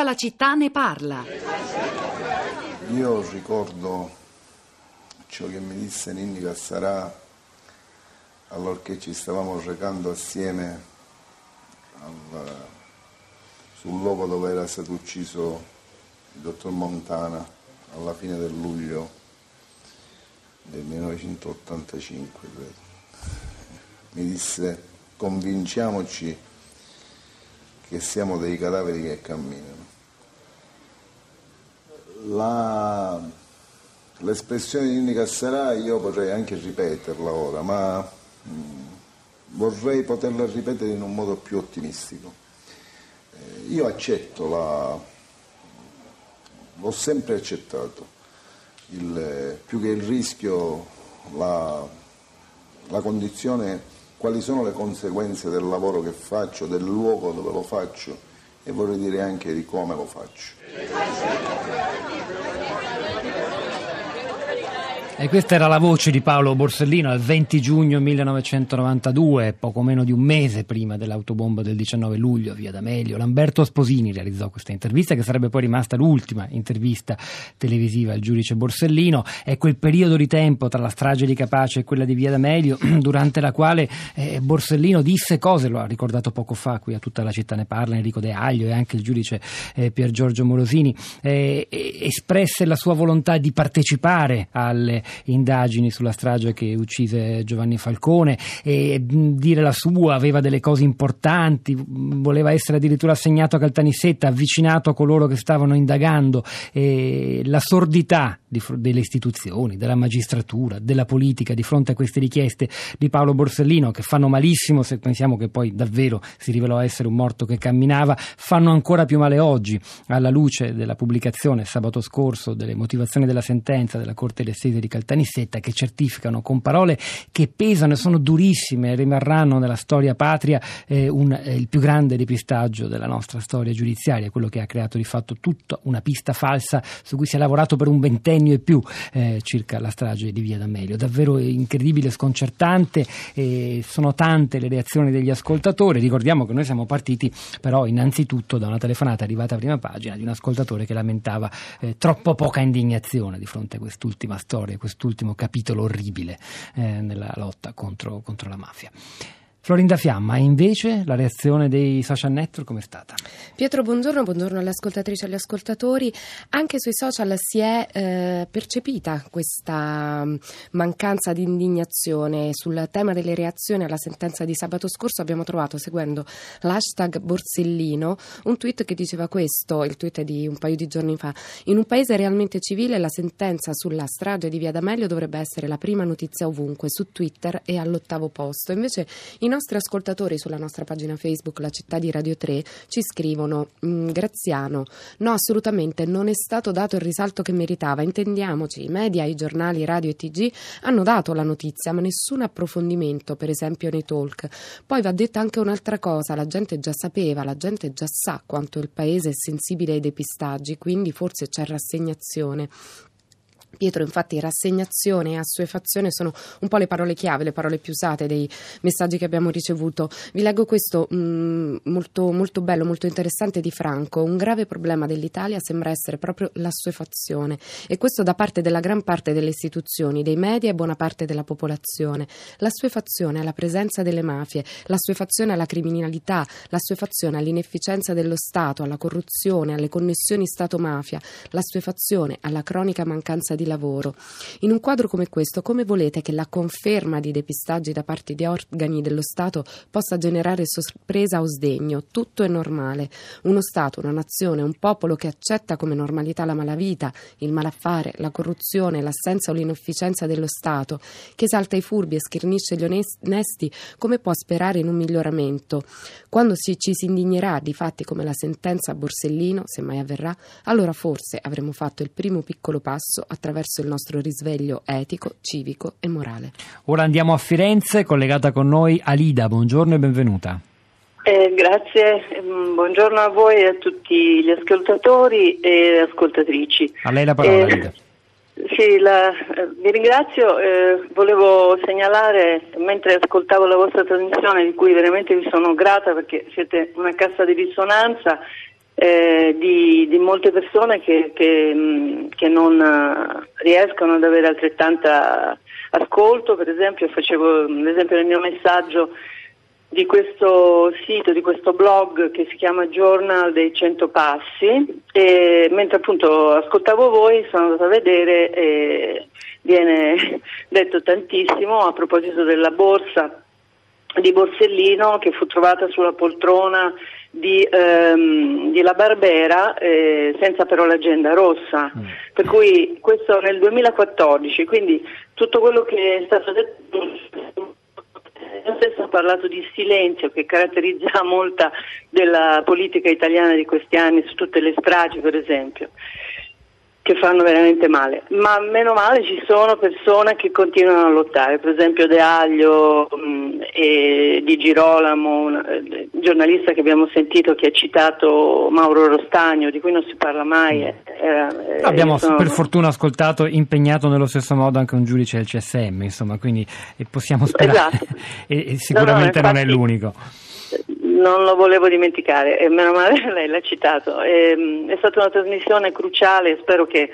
Tutta la città ne parla. Io ricordo ciò che mi disse Ninni Cassarà allorché ci stavamo recando assieme al, sul luogo dove era stato ucciso il dottor Montana alla fine del luglio del 1985, credo. Mi disse convinciamoci che siamo dei cadaveri che camminano. La, l'espressione di Nini Casserà io potrei anche ripeterla ora, ma mm, vorrei poterla ripetere in un modo più ottimistico. Eh, io accetto la... l'ho sempre accettato, il, più che il rischio, la, la condizione quali sono le conseguenze del lavoro che faccio, del luogo dove lo faccio e vorrei dire anche di come lo faccio. E questa era la voce di Paolo Borsellino il 20 giugno 1992, poco meno di un mese prima dell'autobomba del 19 luglio, via D'Amelio. Lamberto Sposini realizzò questa intervista, che sarebbe poi rimasta l'ultima intervista televisiva al giudice Borsellino. È quel periodo di tempo tra la strage di Capace e quella di via D'Amelio, durante la quale eh, Borsellino disse cose, lo ha ricordato poco fa, qui a tutta la città ne parla Enrico De Aglio e anche il giudice eh, Pier Giorgio Morosini, eh, espresse la sua volontà di partecipare alle indagini sulla strage che uccise Giovanni Falcone e dire la sua, aveva delle cose importanti, voleva essere addirittura assegnato a Caltanissetta, avvicinato a coloro che stavano indagando e la sordità di, delle istituzioni, della magistratura, della politica di fronte a queste richieste di Paolo Borsellino che fanno malissimo se pensiamo che poi davvero si rivelò essere un morto che camminava, fanno ancora più male oggi alla luce della pubblicazione sabato scorso delle motivazioni della sentenza della Corte d'Estese di Caltanissetta Caltanissetta che certificano con parole che pesano e sono durissime rimarranno nella storia patria eh, un, eh, il più grande depistaggio della nostra storia giudiziaria, quello che ha creato di fatto tutta una pista falsa su cui si è lavorato per un ventennio e più eh, circa la strage di Via D'Amelio. Davvero incredibile, sconcertante, sono tante le reazioni degli ascoltatori. Ricordiamo che noi siamo partiti però innanzitutto da una telefonata arrivata a prima pagina di un ascoltatore che lamentava eh, troppo poca indignazione di fronte a quest'ultima storia, quest'ultimo capitolo orribile eh, nella lotta contro, contro la mafia. Florinda Fiamma, invece la reazione dei social network come è stata? Pietro, buongiorno, buongiorno alle ascoltatrici e agli ascoltatori. Anche sui social si è eh, percepita questa mm, mancanza di indignazione sul tema delle reazioni alla sentenza di sabato scorso. Abbiamo trovato, seguendo l'hashtag Borsellino, un tweet che diceva questo, il tweet è di un paio di giorni fa. In un paese realmente civile la sentenza sulla strage di Via D'Amelio dovrebbe essere la prima notizia ovunque, su Twitter e all'ottavo posto. Invece in nostri ascoltatori sulla nostra pagina Facebook, la città di Radio 3, ci scrivono: mm, Graziano, no, assolutamente non è stato dato il risalto che meritava. Intendiamoci, i media, i giornali, radio e TG hanno dato la notizia, ma nessun approfondimento, per esempio nei talk. Poi va detta anche un'altra cosa: la gente già sapeva, la gente già sa quanto il paese è sensibile ai depistaggi, quindi forse c'è rassegnazione. Pietro, infatti, rassegnazione e assuefazione sono un po' le parole chiave, le parole più usate dei messaggi che abbiamo ricevuto. Vi leggo questo mh, mm, molto, molto bello, molto interessante di Franco. Un grave problema dell'Italia sembra essere proprio l'assuefazione e questo da parte della gran parte delle istituzioni, dei media e buona parte della popolazione. L'assuefazione alla presenza delle mafie, l'assuefazione alla criminalità, l'assuefazione all'inefficienza dello Stato, alla corruzione, alle connessioni Stato-mafia, l'assuefazione alla cronica mancanza di di lavoro. In un quadro come questo, come volete che la conferma di depistaggi da parte di organi dello Stato possa generare sorpresa o sdegno? Tutto è normale. Uno Stato, una nazione, un popolo che accetta come normalità la malavita, il malaffare, la corruzione, l'assenza o l'inefficienza dello Stato, che esalta i furbi e schirnisce gli onesti, come può sperare in un miglioramento? Quando si, ci si indignerà di fatti come la sentenza a Borsellino, se mai avverrà, allora forse avremo fatto il primo piccolo passo attraverso attraverso il nostro risveglio etico, civico e morale. Ora andiamo a Firenze, collegata con noi Alida, buongiorno e benvenuta. Eh, grazie, mm, buongiorno a voi e a tutti gli ascoltatori e ascoltatrici. A lei la parola, eh, Alida. Sì, la, eh, vi ringrazio. Eh, volevo segnalare, mentre ascoltavo la vostra trasmissione, di cui veramente vi sono grata perché siete una cassa di risonanza, eh, di, di, molte persone che, che, che non uh, riescono ad avere altrettanta ascolto, per esempio facevo l'esempio nel mio messaggio di questo sito, di questo blog che si chiama Journal dei 100 Passi e mentre appunto ascoltavo voi sono andata a vedere e viene detto tantissimo a proposito della borsa di Borsellino che fu trovata sulla poltrona di, ehm, di La Barbera eh, senza però l'agenda rossa. Mm. Per cui questo nel 2014, quindi tutto quello che è stato detto io stesso ho parlato di silenzio che caratterizza molta della politica italiana di questi anni su tutte le stragi per esempio che fanno veramente male, ma meno male ci sono persone che continuano a lottare, per esempio De Aglio mh, mm, e Di Girolamo, un eh, giornalista che abbiamo sentito che ha citato Mauro Rostagno, di cui non si parla mai. Eh, era, eh, abbiamo sono... per fortuna ascoltato impegnato nello stesso modo anche un giudice del CSM, insomma, quindi possiamo sperare esatto. e, e, sicuramente no, no, infatti... non è l'unico non lo volevo dimenticare e meno male lei l'ha citato. E, ehm, è stata una trasmissione cruciale, spero che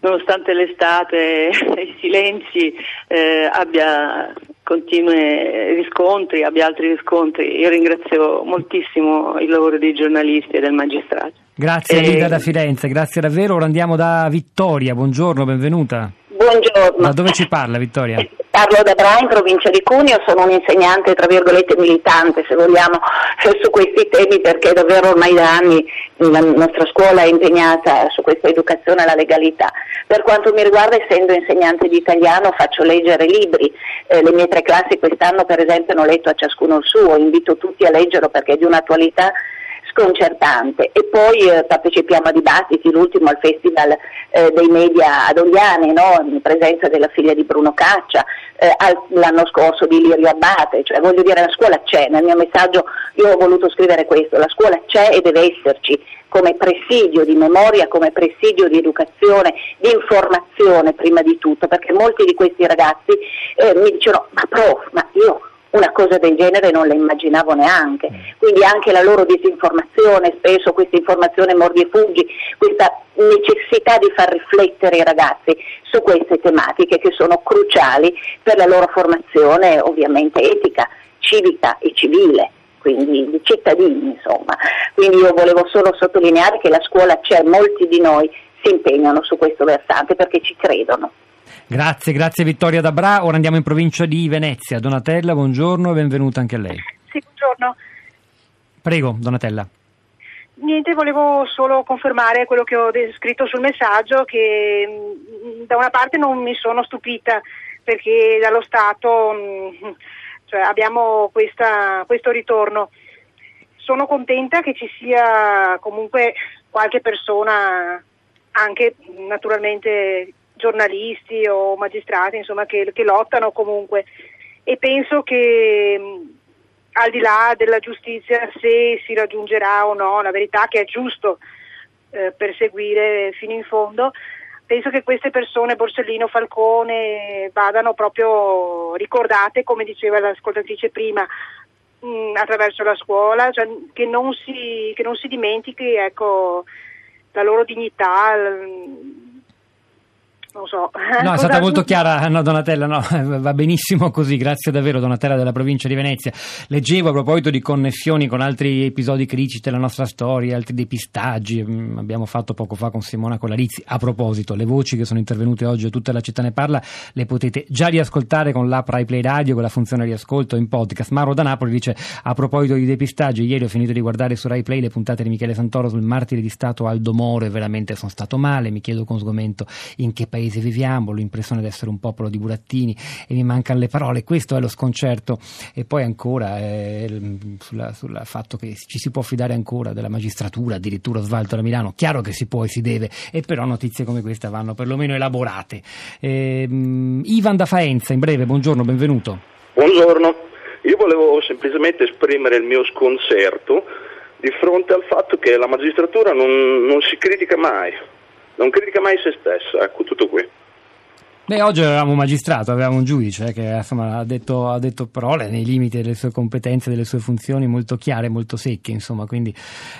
nonostante l'estate e i silenzi eh, abbia continui riscontri, abbia altri riscontri. Io ringrazio moltissimo il lavoro dei giornalisti e del magistrato. Grazie e... Lida da Firenze, grazie davvero. Ora andiamo da Vittoria, buongiorno, benvenuta. Buongiorno. Da dove ci parla Vittoria? Parlo da Bra in provincia di Cuneo, sono un insegnante tra virgolette militante se vogliamo su questi temi perché davvero ormai da anni la nostra scuola è impegnata su questa educazione alla legalità. Per quanto mi riguarda essendo insegnante di italiano faccio leggere libri, eh, le mie tre classi quest'anno per esempio hanno letto a ciascuno il suo, invito tutti a leggerlo perché è di un'attualità sconcertante e poi eh, partecipiamo a dibattiti, l'ultimo al Festival eh, dei Media ad Ogliani, no? in presenza della figlia di Bruno Caccia, eh, l'anno scorso di Lirio Abbate, cioè voglio dire la scuola c'è, nel mio messaggio io ho voluto scrivere questo, la scuola c'è e deve esserci come presidio di memoria, come presidio di educazione, di informazione prima di tutto, perché molti di questi ragazzi eh, mi dicono ma prof, ma io una cosa del genere non la immaginavo neanche. Mm. Quindi anche la loro disinformazione, spesso questa informazione mordi e fuggi, questa necessità di far riflettere i ragazzi su queste tematiche che sono cruciali per la loro formazione ovviamente etica, civica e civile quindi di cittadini insomma. Quindi io volevo solo sottolineare che la scuola c'è, molti di noi si impegnano su questo versante perché ci credono. Grazie, grazie Vittoria Dabra. Ora andiamo in provincia di Venezia. Donatella, buongiorno e benvenuta anche a lei. Sì, buongiorno. Prego, Donatella. Niente, volevo solo confermare quello che ho scritto sul messaggio, che mm, da una parte non mi sono stupita perché dallo Stato mm, cioè, abbiamo questa, questo ritorno. Sono contenta che ci sia comunque qualche persona, anche naturalmente giornalisti o magistrati insomma, che, che, lottano comunque. E penso che al di là della giustizia se si raggiungerà o no la verità che è giusto eh, perseguire fino in fondo penso che queste persone, Borsellino, Falcone, vadano proprio ricordate, come diceva l'ascoltatrice prima, mh, attraverso la scuola, cioè che, non si, che non si dimentichi ecco, la loro dignità, non so. No, è stata molto chiara no, Donatella, no, va benissimo così, grazie davvero Donatella della provincia di Venezia. Leggevo a proposito di connessioni con altri episodi critici della nostra storia, altri depistaggi, mm, abbiamo fatto poco fa con Simona Colarizzi. A proposito, le voci che sono intervenute oggi a tutta la città ne parla, le potete già riascoltare con l'app RaiPlay Radio, con la funzione riascolto in podcast. Maro da Napoli dice, a proposito di depistaggi, ieri ho finito di guardare su RaiPlay le puntate di Michele Santoro sul martire di Stato Aldo Moro e veramente sono stato male, mi chiedo con sgomento in che paese paese. Viviamo, l'impressione di essere un popolo di burattini e mi mancano le parole, questo è lo sconcerto. E poi ancora eh, sul fatto che ci si può fidare ancora della magistratura, addirittura svalto da Milano, chiaro che si può e si deve, e però notizie come queste vanno perlomeno elaborate. Eh, Ivan da Faenza, in breve, buongiorno, benvenuto. Buongiorno, io volevo semplicemente esprimere il mio sconcerto di fronte al fatto che la magistratura non, non si critica mai non critica mai se stessa, ecco tutto qui. Beh, oggi avevamo un magistrato, avevamo un giudice che insomma, ha, detto, ha, detto, parole nei limiti delle sue competenze, delle sue funzioni molto chiare, molto secche, insomma, quindi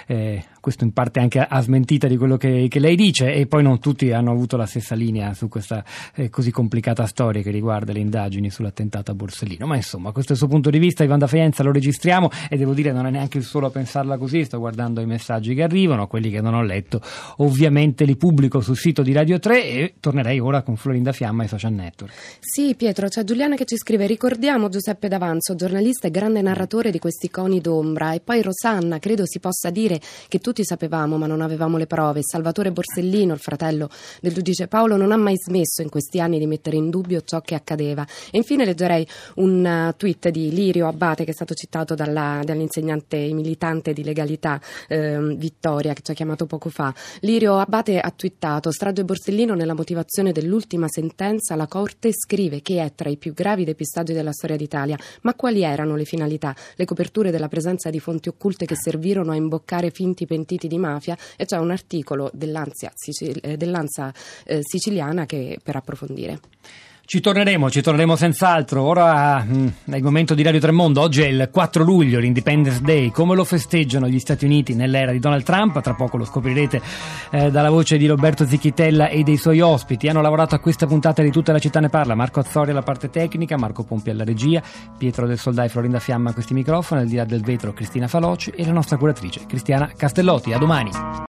eh, questo in parte anche a smentita di quello che, che, lei dice e poi non tutti hanno avuto la stessa linea su questa eh, così complicata storia che riguarda le indagini sull'attentato a Borsellino, ma insomma questo è il suo punto di vista, Ivan da Faenza lo registriamo e devo dire non è neanche il solo a pensarla così, sto guardando i messaggi che arrivano, quelli che non ho letto ovviamente li pubblico sul sito di Radio 3 e tornerei ora con Florinda Fiamma ai social network. Sì, Pietro, c'è Giuliana che ci scrive: Ricordiamo Giuseppe D'Avanzo, giornalista e grande narratore di questi coni d'ombra. E poi Rosanna, credo si possa dire che tutti sapevamo, ma non avevamo le prove. Salvatore Borsellino, il fratello del giudice Paolo, non ha mai smesso in questi anni di mettere in dubbio ciò che accadeva. E infine leggerei un uh, tweet di Lirio Abbate, che è stato citato dalla, dall'insegnante militante di legalità eh, Vittoria, che ci ha chiamato poco fa. Lirio Abbate ha twittato: Strage Borsellino nella motivazione dell'ultima sentenza sentenza la Corte scrive che è tra i più gravi depistaggi della storia d'Italia. Ma quali erano le finalità? Le coperture della presenza di fonti occulte che servirono a imboccare finti pentiti di mafia? E c'è un articolo dell'Ansia, eh, dell'Ansa eh, siciliana che, per approfondire. Ci torneremo, ci torneremo senz'altro. Ora mh, mm, è il momento di Radio Tremondo. Oggi è il 4 luglio, l'Independence Day. Come lo festeggiano gli Stati Uniti nell'era di Donald Trump? Tra poco lo scoprirete eh, dalla voce di Roberto Zicchitella e dei suoi ospiti. Hanno lavorato a questa puntata di Tutta la città ne parla. Marco Azzori alla parte tecnica, Marco Pompi alla regia, Pietro del Soldai, Florinda Fiamma a questi microfoni, al di là del vetro Cristina Faloci e la nostra curatrice Cristiana Castellotti. A domani.